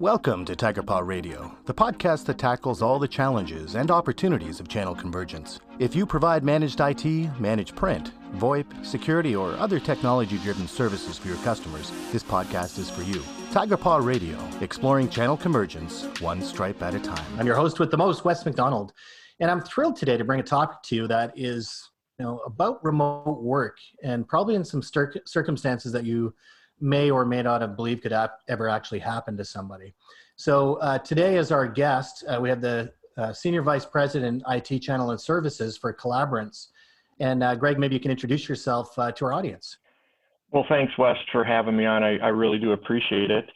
Welcome to Tiger Paw Radio, the podcast that tackles all the challenges and opportunities of channel convergence. If you provide managed IT, managed print, VoIP, security, or other technology driven services for your customers, this podcast is for you. Tiger Paw Radio, exploring channel convergence one stripe at a time. I'm your host with the most, Wes McDonald, and I'm thrilled today to bring a topic to you that is you know, about remote work and probably in some cir- circumstances that you may or may not have believed could ap- ever actually happen to somebody. So uh, today, as our guest, uh, we have the uh, Senior Vice President, IT Channel and Services for Collabrance. And uh, Greg, maybe you can introduce yourself uh, to our audience. Well, thanks, Wes, for having me on. I, I really do appreciate it.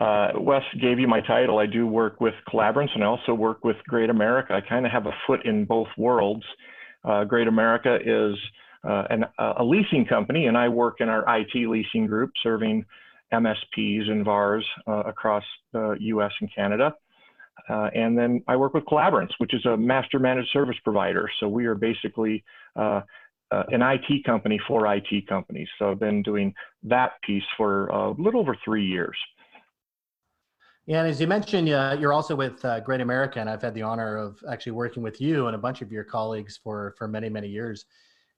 Uh, Wes gave you my title. I do work with Collabrance and I also work with Great America. I kind of have a foot in both worlds. Great America is uh, an, a leasing company, and I work in our IT leasing group serving MSPs and VARs uh, across the US and Canada. Uh, and then I work with Collabrance, which is a master managed service provider. So we are basically uh, uh, an IT company for IT companies. So I've been doing that piece for a little over three years. Yeah, and as you mentioned, uh, you're also with uh, Great America, and I've had the honor of actually working with you and a bunch of your colleagues for for many many years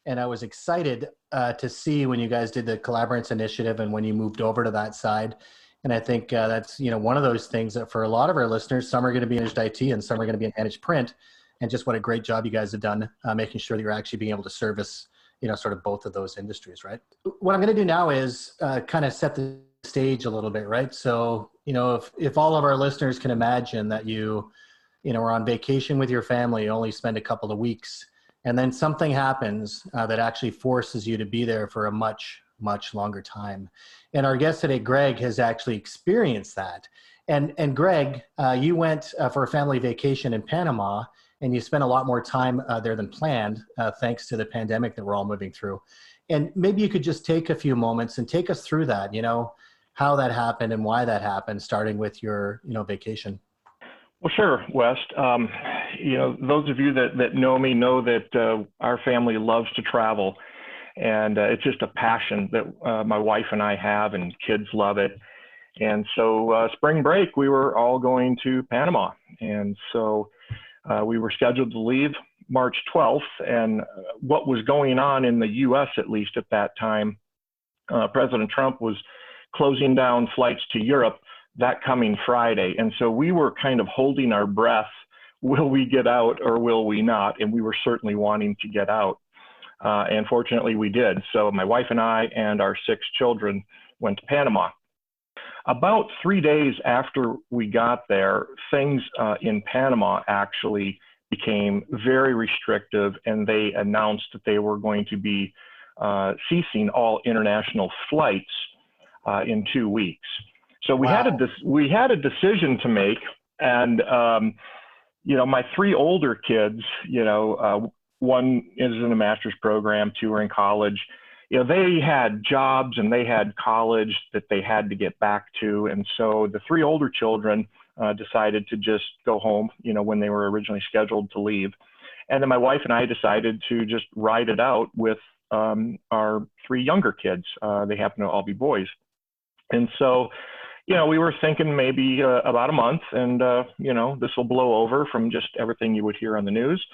and I was excited uh, to see when you guys did the Collabrance initiative and when you moved over to that side. And I think uh, that's you know one of those things that for a lot of our listeners, some are going to be managed IT and some are going to be in managed print. And just what a great job you guys have done uh, making sure that you're actually being able to service you know sort of both of those industries, right? What I'm going to do now is uh, kind of set the stage a little bit, right? So you know if if all of our listeners can imagine that you you know are on vacation with your family, only spend a couple of weeks and then something happens uh, that actually forces you to be there for a much much longer time. And our guest today greg has actually experienced that. And and greg uh, you went uh, for a family vacation in panama and you spent a lot more time uh, there than planned uh, thanks to the pandemic that we're all moving through. And maybe you could just take a few moments and take us through that you know how that happened and why that happened starting with your you know vacation well, sure, Wes. Um, you know, those of you that, that know me know that uh, our family loves to travel, and uh, it's just a passion that uh, my wife and I have, and kids love it. And so, uh, spring break, we were all going to Panama, and so uh, we were scheduled to leave March 12th. And uh, what was going on in the U.S., at least at that time, President Trump was closing down flights to Europe that coming Friday. And so we were kind of holding our breath will we get out or will we not? And we were certainly wanting to get out. Uh, and fortunately, we did. So my wife and I and our six children went to Panama. About three days after we got there, things uh, in Panama actually became very restrictive, and they announced that they were going to be uh, ceasing all international flights uh, in two weeks. So we wow. had a we had a decision to make, and um, you know, my three older kids, you know, uh, one is in a master's program, two are in college. You know, they had jobs and they had college that they had to get back to, and so the three older children uh, decided to just go home. You know, when they were originally scheduled to leave, and then my wife and I decided to just ride it out with um, our three younger kids. Uh, they happen to all be boys, and so you know, we were thinking maybe uh, about a month, and uh, you know, this will blow over from just everything you would hear on the news.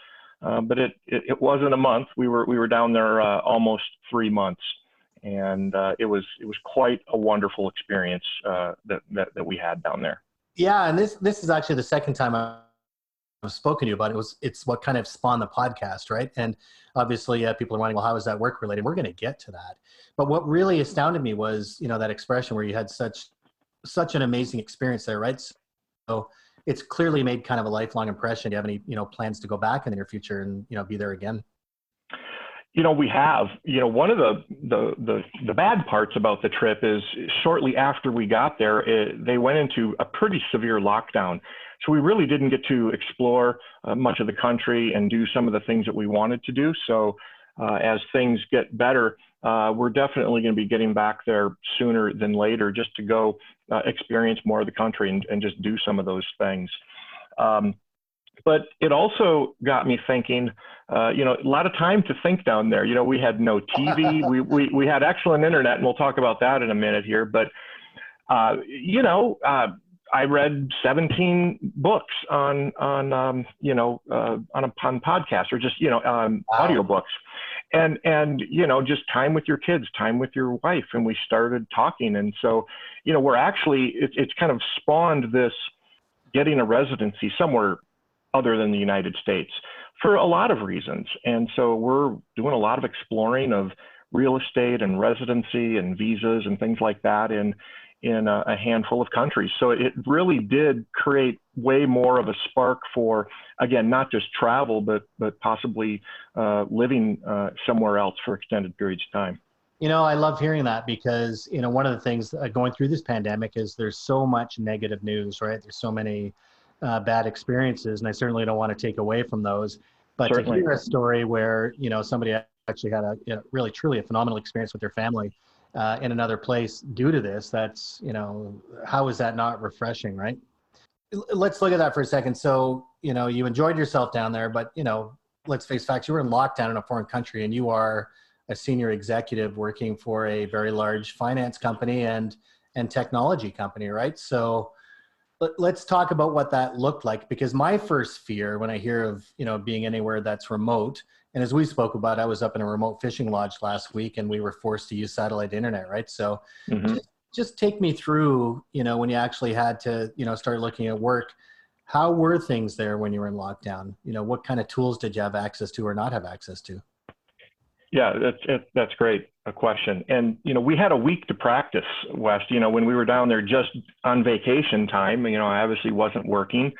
Uh, but it, it, it wasn't a month. We were we were down there uh, almost three months, and uh, it was it was quite a wonderful experience uh, that, that that we had down there. Yeah, and this this is actually the second time I've spoken to you about it. it was it's what kind of spawned the podcast, right? And obviously, uh, people are wondering, well, how is that work related? We're going to get to that. But what really astounded me was, you know, that expression where you had such such an amazing experience there, right? So it's clearly made kind of a lifelong impression. Do you have any, you know, plans to go back in the near future and, you know, be there again? You know, we have. You know, one of the the the, the bad parts about the trip is shortly after we got there, it, they went into a pretty severe lockdown. So we really didn't get to explore uh, much of the country and do some of the things that we wanted to do. So uh, as things get better, uh, we're definitely going to be getting back there sooner than later just to go uh, experience more of the country and, and just do some of those things. Um, but it also got me thinking, uh, you know, a lot of time to think down there. You know, we had no TV, we, we, we had excellent internet, and we'll talk about that in a minute here. But, uh, you know, uh, I read 17 books on on um, you know uh, on a on podcast or just you know um, wow. audio books, and and you know just time with your kids, time with your wife, and we started talking, and so you know we're actually it, it's kind of spawned this getting a residency somewhere other than the United States for a lot of reasons, and so we're doing a lot of exploring of real estate and residency and visas and things like that. In in a, a, handful of countries. So it really did create way more of a spark for, again, not just travel, but but possibly uh, living uh, somewhere else for extended periods of time. You know, I love hearing that because you know one of the things uh, going through this pandemic is there's so much negative news, right? There's so many uh, bad experiences, and I certainly don't want to take away from those. But certainly. to hear a story where you know somebody actually had a you know, really truly a phenomenal experience with their family uh, in another place due to this that's you know how is that not refreshing right? Let's look at that for a second. So you know you enjoyed yourself down there but you know let's face facts you were in lockdown in a foreign country and you are a senior executive working for a very large finance company and and technology company right? So let's talk about what that looked like because my first fear when i hear of you know being anywhere that's remote and as we spoke about, I was up in a remote fishing lodge last week and we were forced to use satellite internet, right? So mm-hmm. just, just take me through, you know, when you actually had to, you know, start looking at work, how were things there when you were in lockdown? You know, what kind of tools did you have access to or not have access to? Yeah, that's that's great a question. And you know, we had a week to practice, Wes. You know, when we were down there just on vacation time. You know, I obviously wasn't working,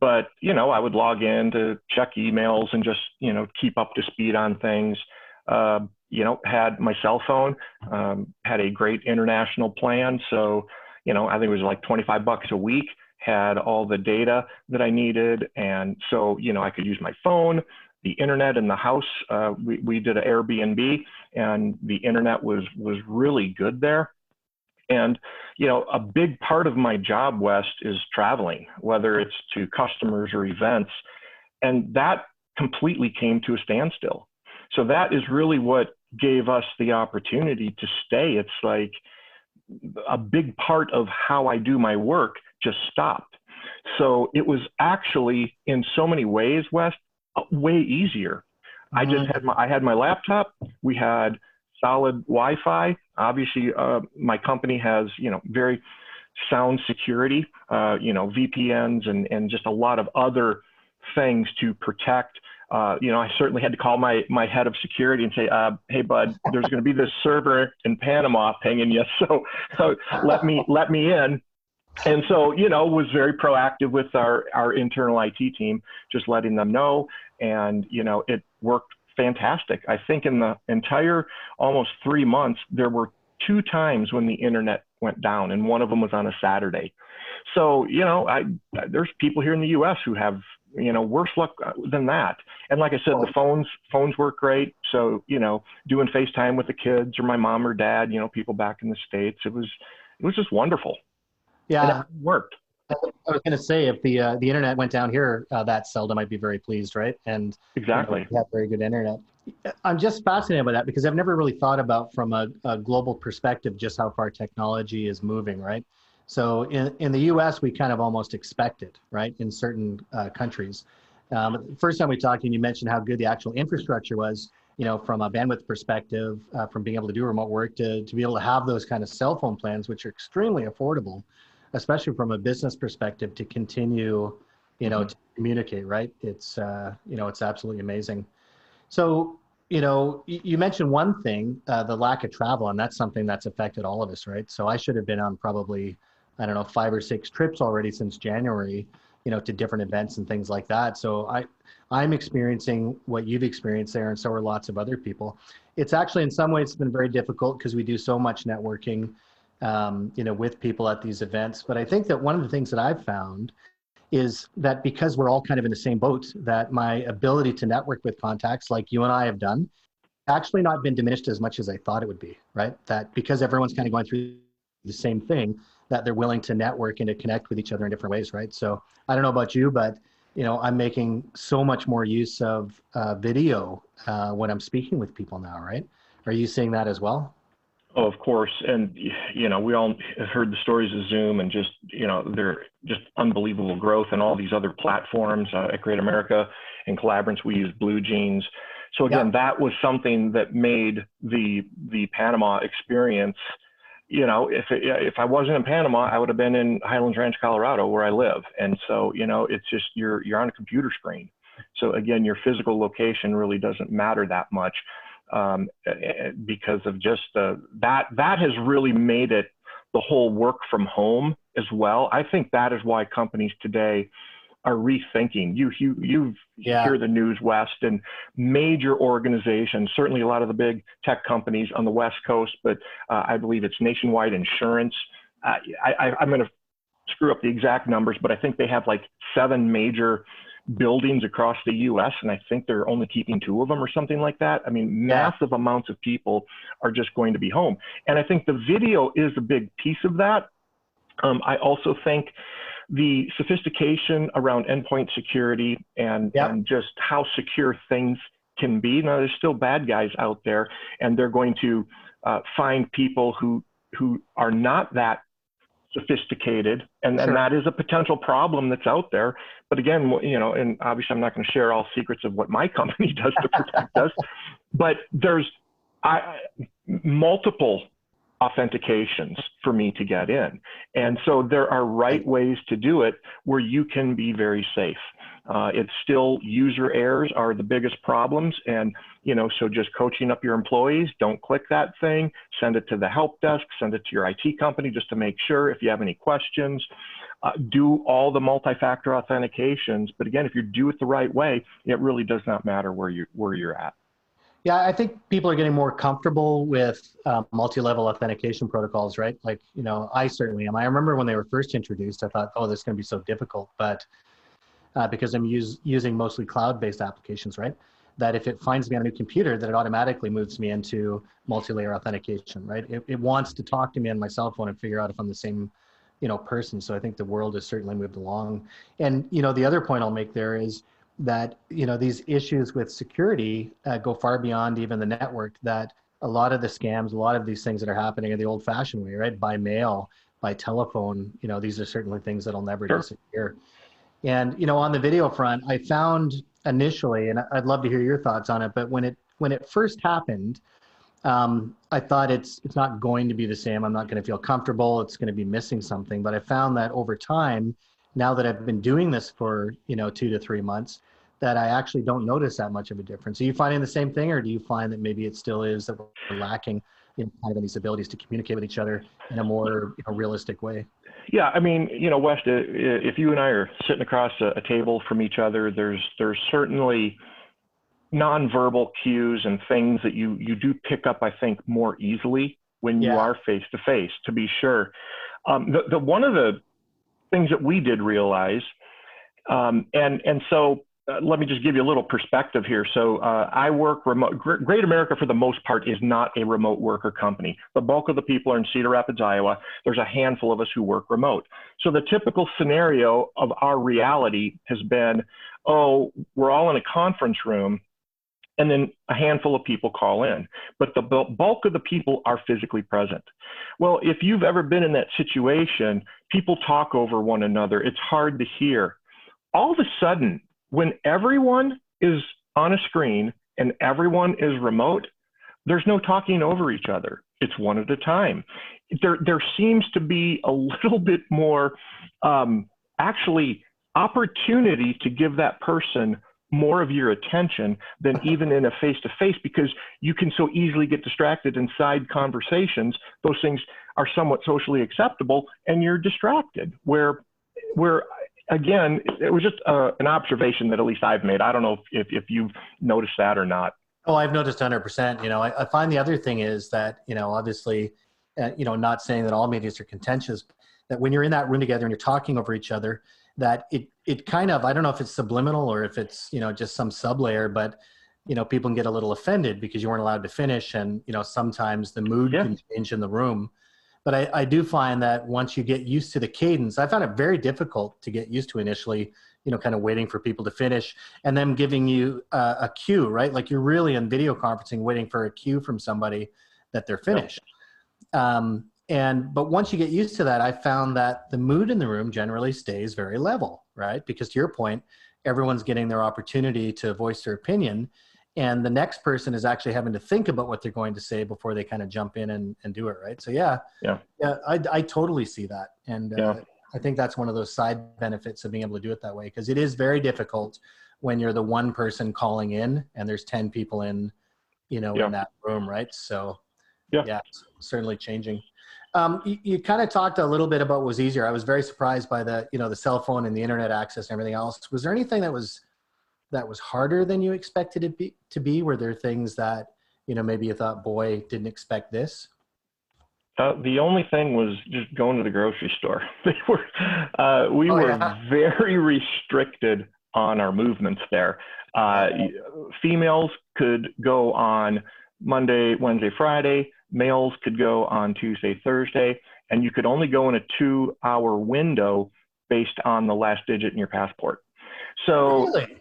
but you know i would log in to check emails and just you know keep up to speed on things. Uh, you know had my cell phone um, had a great international plan. So you know i think it was like 25 bucks a week had all the data that i needed. And so you know i could use my phone the internet in the house. Uh, we, we did an airbnb and the internet was was really good there. And, you know, a big part of my job, Wes, is traveling, whether it's to customers or events. And that completely came to a standstill. So that is really what gave us the opportunity to stay. It's like a big part of how I do my work just stopped. So it was actually, in so many ways, Wes, way easier. Mm-hmm. I just mm-hmm. had my I had my laptop. We had solid Wi-Fi. Obviously, uh, my company has you know very sound security, uh, you know VPNs and and just a lot of other things to protect. Uh, you know, I certainly had to call my my head of security and say, uh, "Hey, bud, there's going to be this server in Panama pinging you, so, so let me let me in." And so, you know, was very proactive with our our internal IT team, just letting them know, and you know, it worked fantastic. I think in the entire almost three months, there were two times when the internet went down, and one of them was on a Saturday. So, you know, I, there's people here in the U.S. who have, you know, worse luck uh, than that. And like I said, the phones phones work great. So, you know, doing FaceTime with the kids or my mom or dad, you know, people back in the states, it was it was just wonderful. Yeah, it worked. I was going to say, if the uh, the internet went down here, uh, that seldom I'd be very pleased, right? And exactly, you know, have very good internet. I'm just fascinated by that because I've never really thought about from a, a, global perspective just how far technology is moving, right? So in, in the U.S., we kind of almost expect it, right? In certain uh, countries. Um, first time we talked, and you mentioned how good the actual infrastructure was, you know, from a bandwidth perspective, uh, from being able to do remote work to to be able to have those kind of cell phone plans, which are extremely affordable especially from a business perspective, to continue, you know, mm-hmm. to communicate. Right? It's uh, you know, it's absolutely amazing. So you know, you mentioned one thing, uh, the lack of travel, and that's something that's affected all of us, right? So I should have been on probably, I don't know, five or six trips already since January, you know, to different events and things like that. So I, I'm experiencing what you've experienced there, and so are lots of other people. It's actually in some ways been very difficult because we do so much networking um, you know, with people at these events. But I think that one of the things that I've found is that because we're all kind of in the same boat, that my ability to network with contacts like you and I have done, actually not been diminished as much as I thought it would be, right? That because everyone's kind of going through the same thing, that they're willing to network and to connect with each other in different ways, right? So I don't know about you, but you know, I'm making so much more use of uh, video uh, when I'm speaking with people now, right? Are you seeing that as well? Oh, of course, and you know we all have heard the stories of Zoom and just you know they're just unbelievable growth and all these other platforms uh, at Great America and Collabrance. We use Blue Jeans. so again, that was something that made the the Panama experience. You know, if it, if I wasn't in Panama, I would have been in Highlands Ranch, Colorado, where I live. And so you know, it's just you're you're on a computer screen. So again, your physical location really doesn't matter that much um, because of just the, that that has really made it the whole work from home as well. I think that is why companies today are rethinking. You you you yeah. hear the news Wes and major organizations, certainly a lot of the big tech companies on the west coast, but uh, I believe it's nationwide insurance. Uh, I, I, I'm going to screw up the exact numbers, but I think they have like seven major buildings across the US, and I think they're only keeping two of them or something like that. I mean, massive yeah. amounts of people are just going to be home. And I think the video is a big piece of that. Um, I also think the sophistication around endpoint security and, yep. and just how secure things can be. Now, there's still bad guys out there, and they're going to uh, find people who who are not that sophisticated, and, sure. and that is a potential problem that's out there. But again, you know, and obviously I'm not going to share all secrets of what my company does to protect us, but there's I, multiple authentications for me to get in. And so there are right ways to do it where you can be very safe. Uh, it's still user errors are the biggest problems. And, you know, so just coaching up your employees, don't click that thing, send it to the help desk, send it to your IT company just to make sure if you have any questions. Uh, do all the multi-factor authentications. But again, if you do it the right way, it really does not matter where you where you're at. Yeah, I think people are getting more comfortable with uh, multi-level authentication protocols, right? Like, you know, I certainly am. I remember when they were first introduced, I thought, oh, this is going to be so difficult. But uh, because I'm use, using mostly cloud-based applications, right? That if it finds me on a new computer, that it automatically moves me into multi-layer authentication, right? It, it wants to talk to me on my cell phone and figure out if I'm the same, you know, person. So I think the world has certainly moved along. And you know, the other point I'll make there is that you know these issues with security uh, go far beyond even the network. That a lot of the scams, a lot of these things that are happening are the old-fashioned way, right? By mail, by telephone. You know, these are certainly things that'll never sure. disappear. And you know, on the video front, I found initially, and I'd love to hear your thoughts on it. But when it when it first happened, um, I thought it's it's not going to be the same. I'm not going to feel comfortable. It's going to be missing something. But I found that over time, now that I've been doing this for you know two to three months, that I actually don't notice that much of a difference. Are you finding the same thing, or do you find that maybe it still is that we're lacking in kind of these abilities to communicate with each other in a more you know, realistic way? Yeah, I mean, you know, Wes, uh, if you and I are sitting across a, table from each other, there's there's certainly nonverbal cues and things that you you do pick up, I think, more easily when you yeah. are face to face. To be sure, um, the the one of the things that we did realize, um, and and so uh, let me just give you a little perspective here. So uh, I work remote. Great America, for the most part, is not a remote worker company. The bulk of the people are in Cedar Rapids, Iowa. There's a handful of us who work remote. So the typical scenario of our reality has been, oh, we're all in a conference room, and then a handful of people call in. But the bulk of the people are physically present. Well, if you've ever been in that situation, people talk over one another. It's hard to hear. All of a sudden, when everyone is on a screen and everyone is remote, there's no talking over each other. It's one at a time. There, there seems to be a little bit more um, actually opportunity to give that person more of your attention than even in a face to face because you can so easily get distracted in side conversations. Those things are somewhat socially acceptable and you're distracted. Where, where again, it was just uh, an observation that at least I've made. I don't know if, if, if you've noticed that or not. Oh, I've noticed 100%. You know, I, I find the other thing is that, you know, obviously, uh, you know, not saying that all medias are contentious, that when you're in that room together and you're talking over each other, that it, it kind of, I don't know if it's subliminal or if it's, you know, just some sub layer, but, you know, people can get a little offended because you weren't allowed to finish. And, you know, sometimes the mood yeah. can change in the room. But I, I do find that once you get used to the cadence, I found it very difficult to get used to initially, you know, kind of waiting for people to finish and then giving you uh, a cue, right? Like you're really in video conferencing waiting for a cue from somebody that they're finished. Um, and but once you get used to that, I found that the mood in the room generally stays very level, right? Because to your point, everyone's getting their opportunity to voice their opinion and the next person is actually having to think about what they're going to say before they kind of jump in and, and do it right? So yeah. Yeah. Yeah i, I totally see that and uh, yeah. i think that's one of those side benefits of being able to do it that way because it is very difficult when you're the one person calling in and there's 10 people in you know yeah. in that room right? So yeah, yeah certainly changing. Um, you, you kind of talked a little bit about what was easier. I was very surprised by the you know the cell phone and the internet access and everything else. Was there anything that was that was harder than you expected it be, to be? Were there things that, you know, maybe you thought, boy, didn't expect this? Uh, the only thing was just going to the grocery store. They were, uh, we oh, were yeah. very restricted on our movements there. Uh, females could go on Monday, Wednesday, Friday. Males could go on Tuesday, Thursday, and you could only go in a two-hour window based on the last digit in your passport. So really?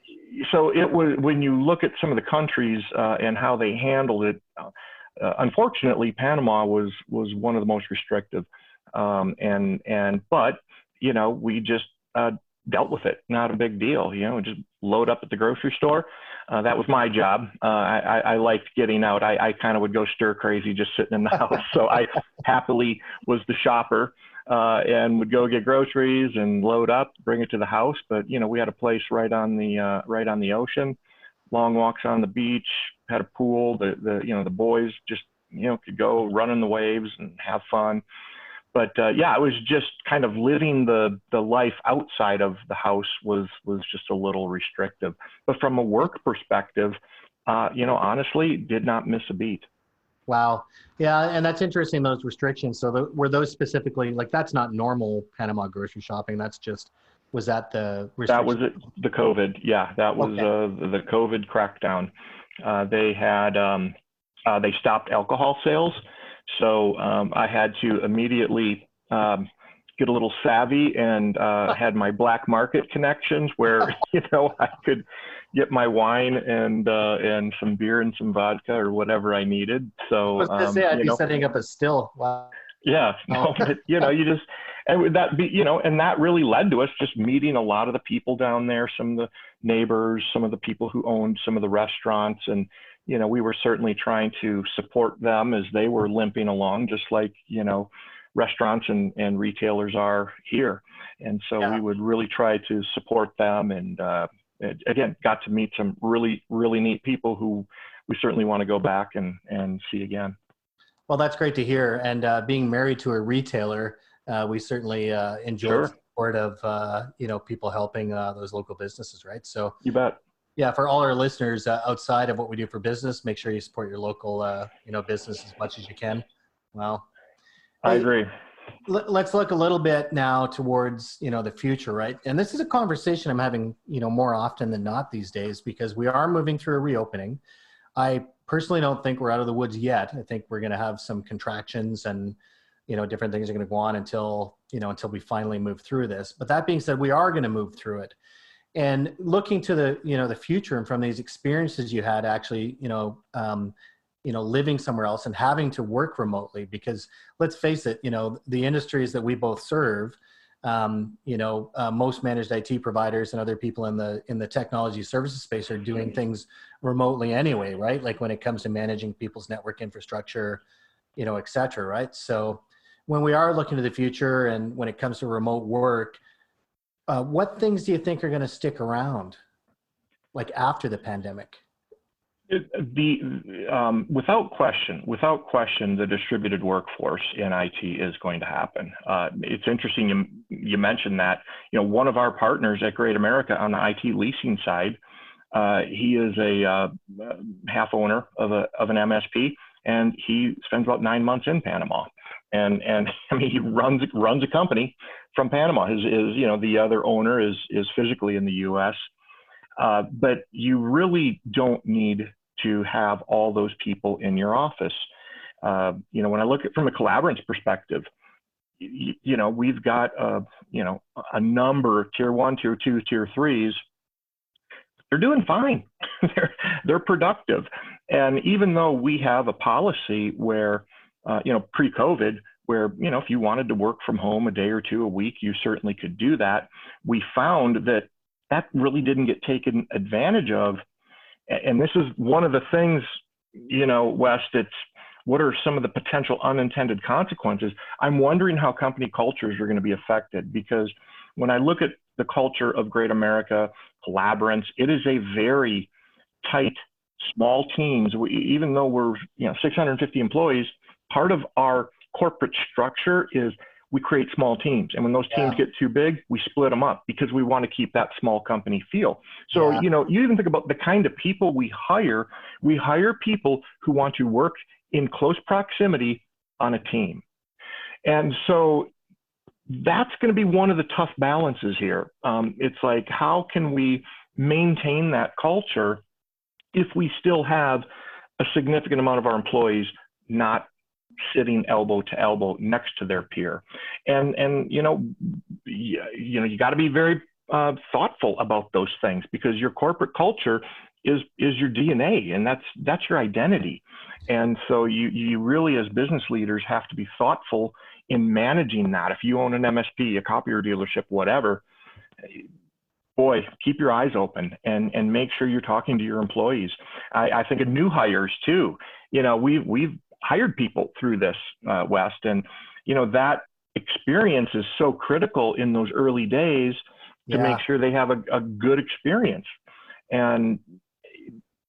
So it was when you look at some of the countries uh, and how they handled it. Uh, unfortunately, Panama was was one of the most restrictive, um, and and but you know we just uh, dealt with it. Not a big deal. You know, just load up at the grocery store. Uh, that was my job. Uh, I, I, liked getting out. I, I kind of would go stir crazy just sitting in the house. so I happily was the shopper uh, and would go get groceries and load up, bring it to the house. But you know, we had a place right on the uh, right on the ocean, long walks on the beach, had a pool. The the you know the boys just you know could go run in the waves and have fun. But uh, yeah, it was just kind of living the the life outside of the house was was just a little restrictive. But from a work perspective, uh, you know, honestly, did not miss a beat. Wow. Yeah, and that's interesting. Those restrictions. So the, were those specifically like that's not normal Panama grocery shopping. That's just was that the restrictions? that was it, the COVID. Yeah, that was okay. uh, the COVID crackdown. Uh, they had um, uh, they stopped alcohol sales, so um, I had to immediately um, get a little savvy and uh, had my black market connections where you know I could get my wine and uh, and some beer and some vodka or whatever I needed. So I was gonna um, say I'd be know, setting up a still. Wow. Yeah, no, but, you know, you just and that be you know, and that really led to us just meeting a lot of the people down there, some of the neighbors, some of the people who owned some of the restaurants, and you know, we were certainly trying to support them as they were limping along, just like you know, restaurants and and retailers are here. And so yeah. we would really try to support them and uh, again, got to meet some really, really neat people who we certainly want to go back and, and see again. Well, that's great to hear. And uh, being married to a retailer, uh, we certainly uh, enjoy sure. the support of uh, you know people helping uh, those local businesses, right? So you bet. Yeah, for all our listeners uh, outside of what we do for business, make sure you support your local you know business as much as you can. Well, I agree. let's look a little bit now towards you know the future right? And this is a conversation i'm having you know more often than not these days because we are moving through a reopening. I personally don't think we're out of the woods yet. I think we're going to have some contractions and you know different things are going to go on until you know until we finally move through this. But that being said we are going to move through it. And looking to the you know the future and from these experiences you had actually you know um, you know living somewhere else and having to work remotely because let's face it you know the industries that we both serve um, you know uh, most managed IT providers and other people in the in the technology services space are doing things remotely anyway right? Like when it comes to managing people's network infrastructure you know et cetera right? So when we are looking to the future and when it comes to remote work uh, what things do you think are going to stick around like after the pandemic the um, without question, without question, the distributed workforce in IT is going to happen. Uh, it's interesting you you mentioned that. You know, one of our partners at Great America on the IT leasing side, uh, he is a uh, half owner of a of an MSP, and he spends about nine months in Panama. And and I mean, he runs runs a company from Panama. His is you know the other owner is is physically in the U.S. Uh, but you really don't need to have all those people in your office. Uh, you know, when I look at from a Collabrance's perspective, you, you know, we've got a, you know, a number of tier one, tier two, tier threes. They're doing fine. they're, they're productive. And even though we have a policy where uh, you know, pre-COVID, where you know if you wanted to work from home a day or two a week, you certainly could do that. We found that that really didn't get taken advantage of, and this is one of the things, you know, Wes. It's what are some of the potential unintended consequences? I'm wondering how company cultures are going to be affected because when I look at the culture of Great America, Collabrance, it is a very tight, small teams. We, even though we're you know 650 employees, part of our corporate structure is we create small teams. And when those teams yeah. get too big, we split them up because we want to keep that small company feel. So, yeah. you know, you even think about the kind of people we hire. We hire people who want to work in close proximity on a team. And so that's going to be one of the tough balances here. Um, it's like, how can we maintain that culture if we still have a significant amount of our employees not sitting elbow to elbow next to their peer? And, and you know, you, you know, you got to be very uh, thoughtful about those things because your corporate culture is is your DNA and that's that's your identity. And so you you really as business leaders have to be thoughtful in managing that. If you own an MSP, a copier dealership, whatever, boy, keep your eyes open and and make sure you're talking to your employees. I, I think of new hires too. You know, we've we've hired people through this uh, Wes, and you know that experience is so critical in those early days to yeah. make sure they have a, a good experience. And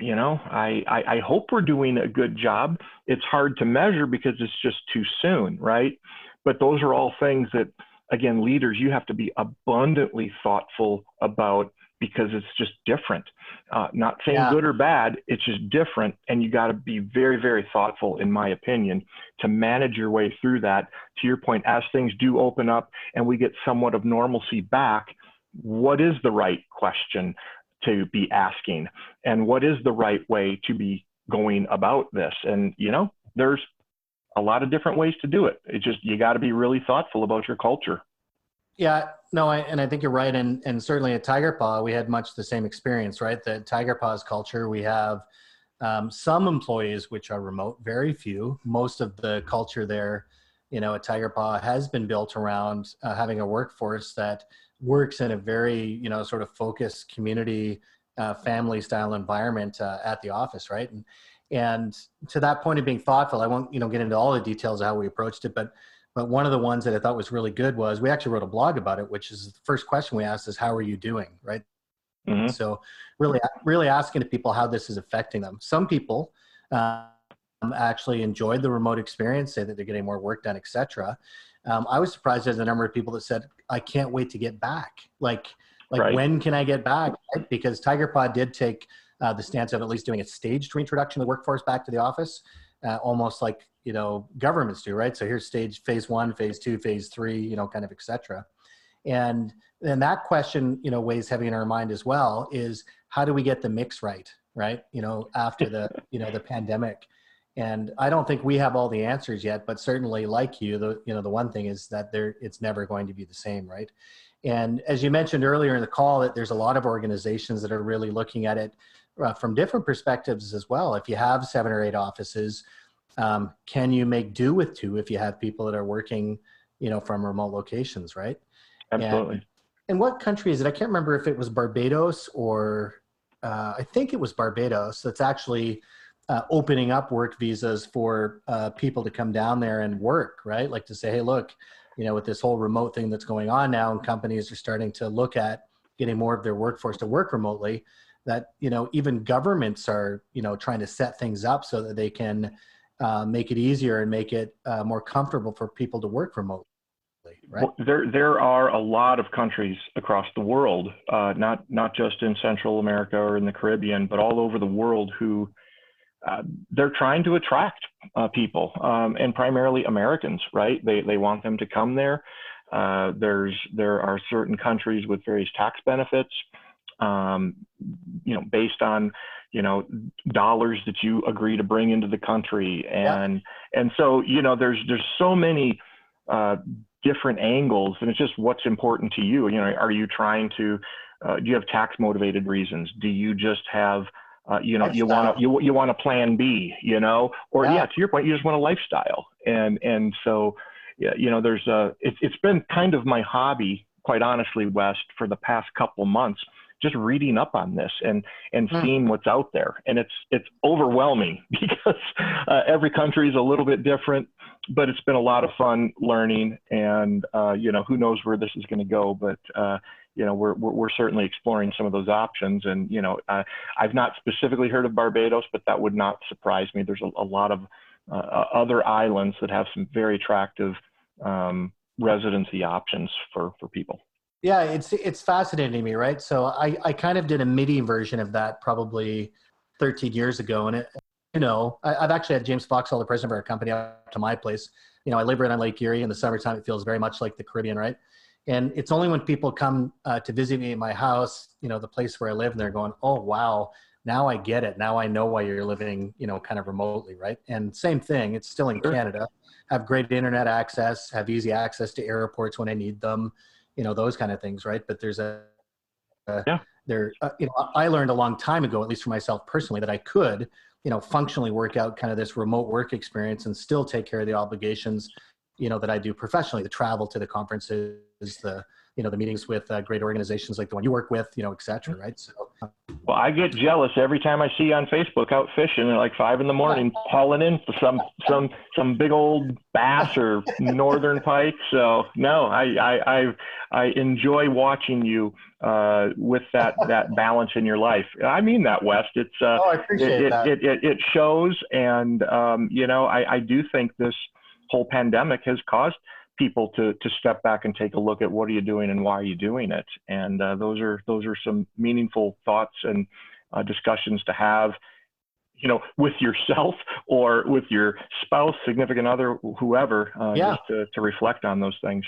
you know I, I, I hope we're doing a good job it's hard to measure because it's just too soon right but those are all things that again leaders you have to be abundantly thoughtful about because it's just different. Uh, not saying yeah. good or bad it's just different and you got to be very very thoughtful in my opinion to manage your way through that. To your point as things do open up and we get somewhat of normalcy back what is the right question to be asking? And what is the right way to be going about this? And you know there's a lot of different ways to do it. It's just you got to be really thoughtful about your culture yeah no I, and i think you're right and and certainly at tiger paw we had much the same experience right? The tiger paw's culture we have um, some employees which are remote very few. Most of the culture there you know at tiger paw has been built around uh, having a workforce that works in a very you know sort of focused community uh, family style environment uh, at the office right? And and to that point of being thoughtful i won't you know get into all the details of how we approached it but but one of the ones that i thought was really good was we actually wrote a blog about it which is the first question we asked is how are you doing right mm-hmm. so really really asking to people how this is affecting them some people um, actually enjoyed the remote experience say that they're getting more work done etc um, I was surprised at the number of people that said, "I can't wait to get back." Like, like right. when can I get back? Right? Because Tiger Paw did take uh, the stance of at least doing a staged reintroduction of the workforce back to the office, uh, almost like you know governments do, right? So here's stage phase one, phase two, phase three, you know, kind of etc. And then that question, you know, weighs heavy in our mind as well. Is how do we get the mix right, right? You know, after the you know the pandemic and i don't think we have all the answers yet but certainly like you the you know the one thing is that there it's never going to be the same right and as you mentioned earlier in the call that there's a lot of organizations that are really looking at it uh, from different perspectives as well if you have seven or eight offices um, can you make do with two if you have people that are working you know from remote locations right absolutely and, and what country is it i can't remember if it was barbados or uh, i think it was barbados that's actually uh, opening up work visas for uh, people to come down there and work, right? Like to say, hey, look, you know, with this whole remote thing that's going on now, and companies are starting to look at getting more of their workforce to work remotely. That you know, even governments are you know trying to set things up so that they can uh, make it easier and make it uh, more comfortable for people to work remotely. Right? Well, there, there are a lot of countries across the world, uh, not not just in Central America or in the Caribbean, but all over the world, who uh, they're trying to attract uh, people um, and primarily Americans, right? They, they want them to come there. Uh, there's there are certain countries with various tax benefits, um, you know, based on you know dollars that you agree to bring into the country, and yeah. and so you know there's there's so many uh, different angles, and it's just what's important to you. You know, are you trying to uh, do you have tax motivated reasons? Do you just have Uh, you know, lifestyle. you want to you you want a plan B, you know, or yeah. yeah. to your point, you just want a lifestyle, and and so, yeah, you know, there's a it, it's been kind of my hobby, quite honestly, Wes, for the past couple months, just reading up on this and and mm. seeing what's out there, and it's it's overwhelming because uh, every country is a little bit different, but it's been a lot of fun learning, and uh, you know, who knows where this is going to go, but uh, you know, we're, we're, we're, certainly exploring some of those options. And, you know, uh, I've not specifically heard of Barbados, but that would not surprise me. There's a, a lot of uh, uh, other islands that have some very attractive um, residency options for, for people. Yeah, it's, it's fascinating to me, right? So I, I kind of did a MIDI version of that probably 13 years ago. And it, you know, I, have actually had James Foxall, the president of our company, up to my place. You know, I live right on Lake Erie. In the summertime, it feels very much like the Caribbean, right? And it's only when people come uh, to visit me at my house, you know, the place where I live, and they're going, "Oh, wow, now I get it. Now I know why you're living, you know, kind of remotely, right?" And same thing. It's still in sure. Canada. Have great internet access. Have easy access to airports when I need them. You know, those kind of things, right? But there's a, a yeah. There, uh, you know, I learned a long time ago, at least for myself personally, that I could, you know, functionally work out kind of this remote work experience and still take care of the obligations you know that I do professionally, the travel to the conferences, the you know the meetings with uh, great organizations like the one you work with, you know, et cetera, right? So, well, I get jealous every time I see you on Facebook out fishing at like five in the morning, hauling in for some some some big old bass or northern pike. So no, I I I, I enjoy watching you uh, with that that balance in your life. I mean that, Wes. It's uh, oh, I appreciate it, that. It, it, it shows, and um, you know, I I do think this whole pandemic has caused people to to step back and take a look at what are you doing and why are you doing it. And uh, those are those are some meaningful thoughts and uh, discussions to have you know with yourself or with your spouse significant other whoever uh, yeah. just to, to reflect on those things.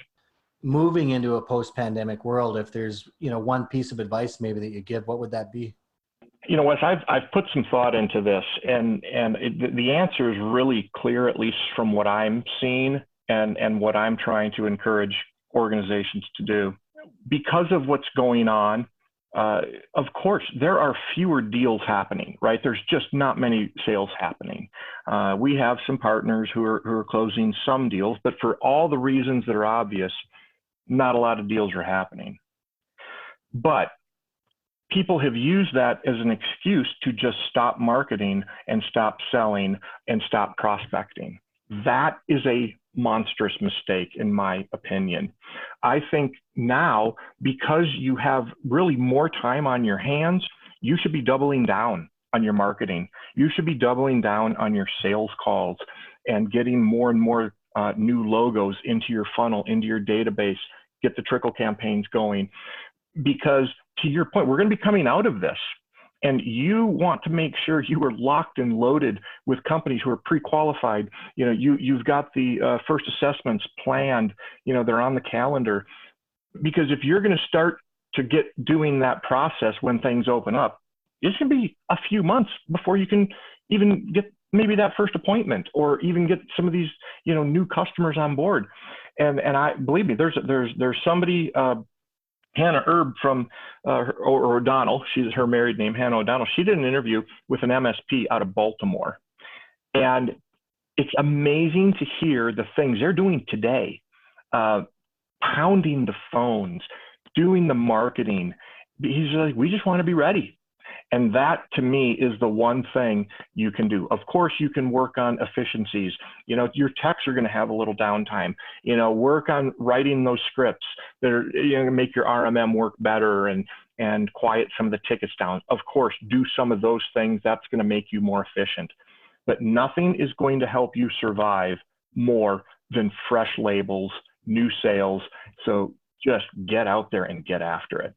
Moving into a post-pandemic world if there's you know one piece of advice maybe that you give what would that be? You know, Wes, I've I've put some thought into this, and and it, the answer is really clear, at least from what I'm seeing, and and what I'm trying to encourage organizations to do. Because of what's going on, uh, of course, there are fewer deals happening, right? There's just not many sales happening. Uh, we have some partners who are who are closing some deals, but for all the reasons that are obvious, not a lot of deals are happening. But people have used that as an excuse to just stop marketing and stop selling and stop prospecting. That is a monstrous mistake, in my opinion. I think now, because you have really more time on your hands, you should be doubling down on your marketing. You should be doubling down on your sales calls and getting more and more uh, new logos into your funnel, into your database, get the trickle campaigns going. Because to your point, we're going to be coming out of this. And you want to make sure you are locked and loaded with companies who are pre-qualified. You know, you you've got the uh, first assessments planned. You know, they're on the calendar. Because if you're going to start to get doing that process when things open up, it's going to be a few months before you can even get maybe that first appointment or even get some of these you know new customers on board. And and I believe me, there's there's there's somebody. Uh, Hannah Erb from uh, or O'Donnell, she's her married name, Hannah O'Donnell. She did an interview with an MSP out of Baltimore, and it's amazing to hear the things they're doing today, uh, pounding the phones, doing the marketing. He's like, we just want to be ready. And that to me is the one thing you can do. Of course, you can work on efficiencies. You know, your techs are going to have a little downtime. You know, work on writing those scripts that are you know make your RMM work better and and quiet some of the tickets down. Of course, do some of those things. That's going to make you more efficient. But nothing is going to help you survive more than fresh labels, new sales. So just get out there and get after it.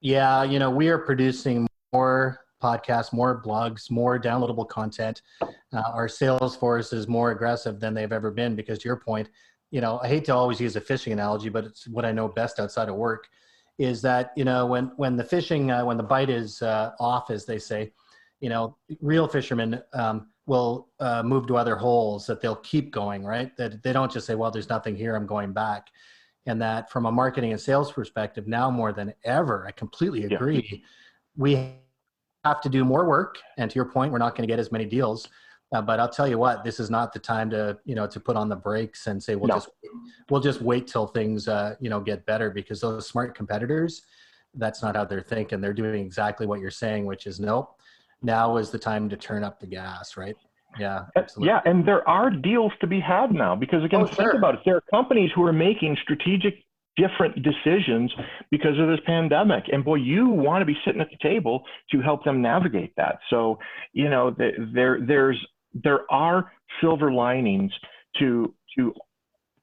Yeah, you know, we are producing more podcasts, more blogs, more downloadable content. Uh, our sales force is more aggressive than they've ever been because to your point, you know, I hate to always use a fishing analogy, but it's what I know best outside of work is that, you know, when, when the fishing, uh, when the bite is uh, off, as they say, you know, real fishermen um, will uh, move to other holes that they'll keep going, right? That they don't just say, well, there's nothing here, I'm going back. And that from a marketing and sales perspective, now more than ever, I completely agree. Yeah we have to do more work. And to your point, we're not going to get as many deals. Uh, but I'll tell you what, this is not the time to you know to put on the brakes and say we'll no. just we'll just wait till things uh, you know get better because those smart competitors, that's not how they're thinking. They're doing exactly what you're saying, which is nope. Now is the time to turn up the gas, right? Yeah, uh, absolutely. Yeah, and there are deals to be had now because again, oh, think sure. about it. There are companies who are making strategic different decisions because of this pandemic. And boy, you want to be sitting at the table to help them navigate that. So, you know, there there's there are silver linings to to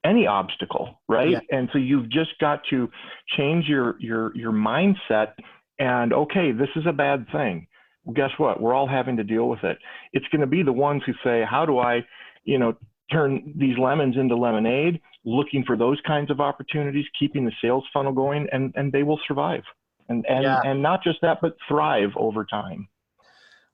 any obstacle, right? Yeah. And so you've just got to change your your your mindset and okay, this is a bad thing. Well, guess what? We're all having to deal with it. It's going to be the ones who say, "How do I, you know, turn these lemons into lemonade?" looking for those kinds of opportunities, keeping the sales funnel going, and, and they will survive. And, and, yeah. and not just that, but thrive over time.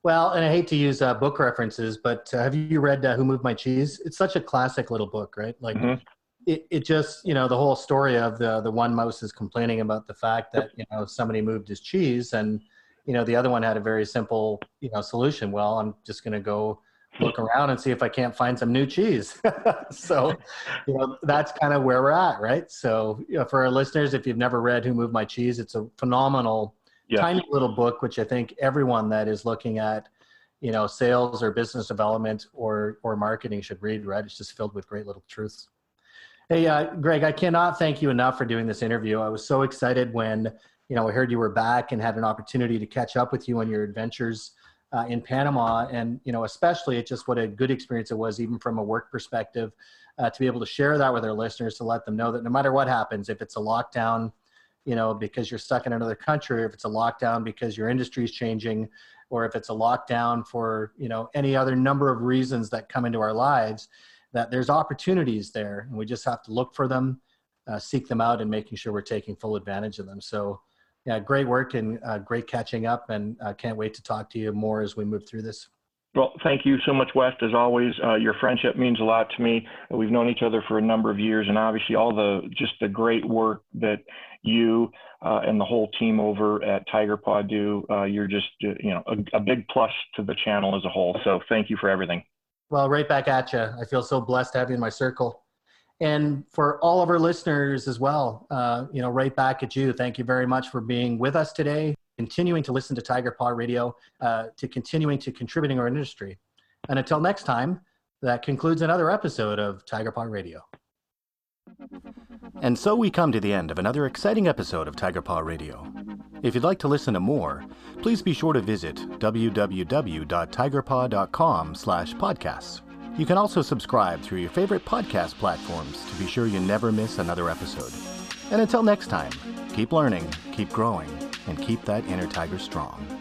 Well, and I hate to use uh, book references, but uh, have you read uh, Who Moved My Cheese? It's such a classic little book, right? Like, mm-hmm. it, it just, you know, the whole story of the, the one mouse is complaining about the fact that, you know, somebody moved his cheese and, you know, the other one had a very simple, you know, solution. Well, I'm just going to go look around and see if I can't find some new cheese. so, you know, that's kind of where we're at, right? So, you know, for our listeners, if you've never read Who Moved My Cheese, it's a phenomenal, tiny little book, which I think everyone that is looking at, you know, sales or business development or or marketing should read. Right? It's just filled with great little truths. Hey, uh, Greg, I cannot thank you enough for doing this interview. I was so excited when you know I heard you were back and had an opportunity to catch up with you on your adventures uh, in Panama. And, you know, especially it's just what a good experience it was, even from a work perspective, uh, to be able to share that with our listeners, to let them know that no matter what happens, if it's a lockdown, you know, because you're stuck in another country, if it's a lockdown because your industry is changing, or if it's a lockdown for, you know, any other number of reasons that come into our lives, that there's opportunities there. And we just have to look for them, uh, seek them out, and making sure we're taking full advantage of them. So, yeah, great work and uh, great catching up, and uh, can't wait to talk to you more as we move through this. Well, thank you so much, Wes. As always, uh, your friendship means a lot to me. We've known each other for a number of years, and obviously, all the just the great work that you uh, and the whole team over at Tiger Paw do. Uh, you're just, uh, you know, a, a big plus to the channel as a whole. So, thank you for everything. Well, right back at you. I feel so blessed to have you in my circle and for all of our listeners as well, uh, you know, right back at you. Thank you very much for being with us today, continuing to listen to Tiger Paw Radio, uh, to continuing to contributing our industry. And until next time, that concludes another episode of Tiger Paw Radio. And so we come to the end of another exciting episode of Tiger Paw Radio. If you'd like to listen to more, please be sure to visit www.tigerpaw.com slash podcasts. You can also subscribe through your favorite podcast platforms to be sure you never miss another episode. And until next time, keep learning, keep growing, and keep that inner tiger strong.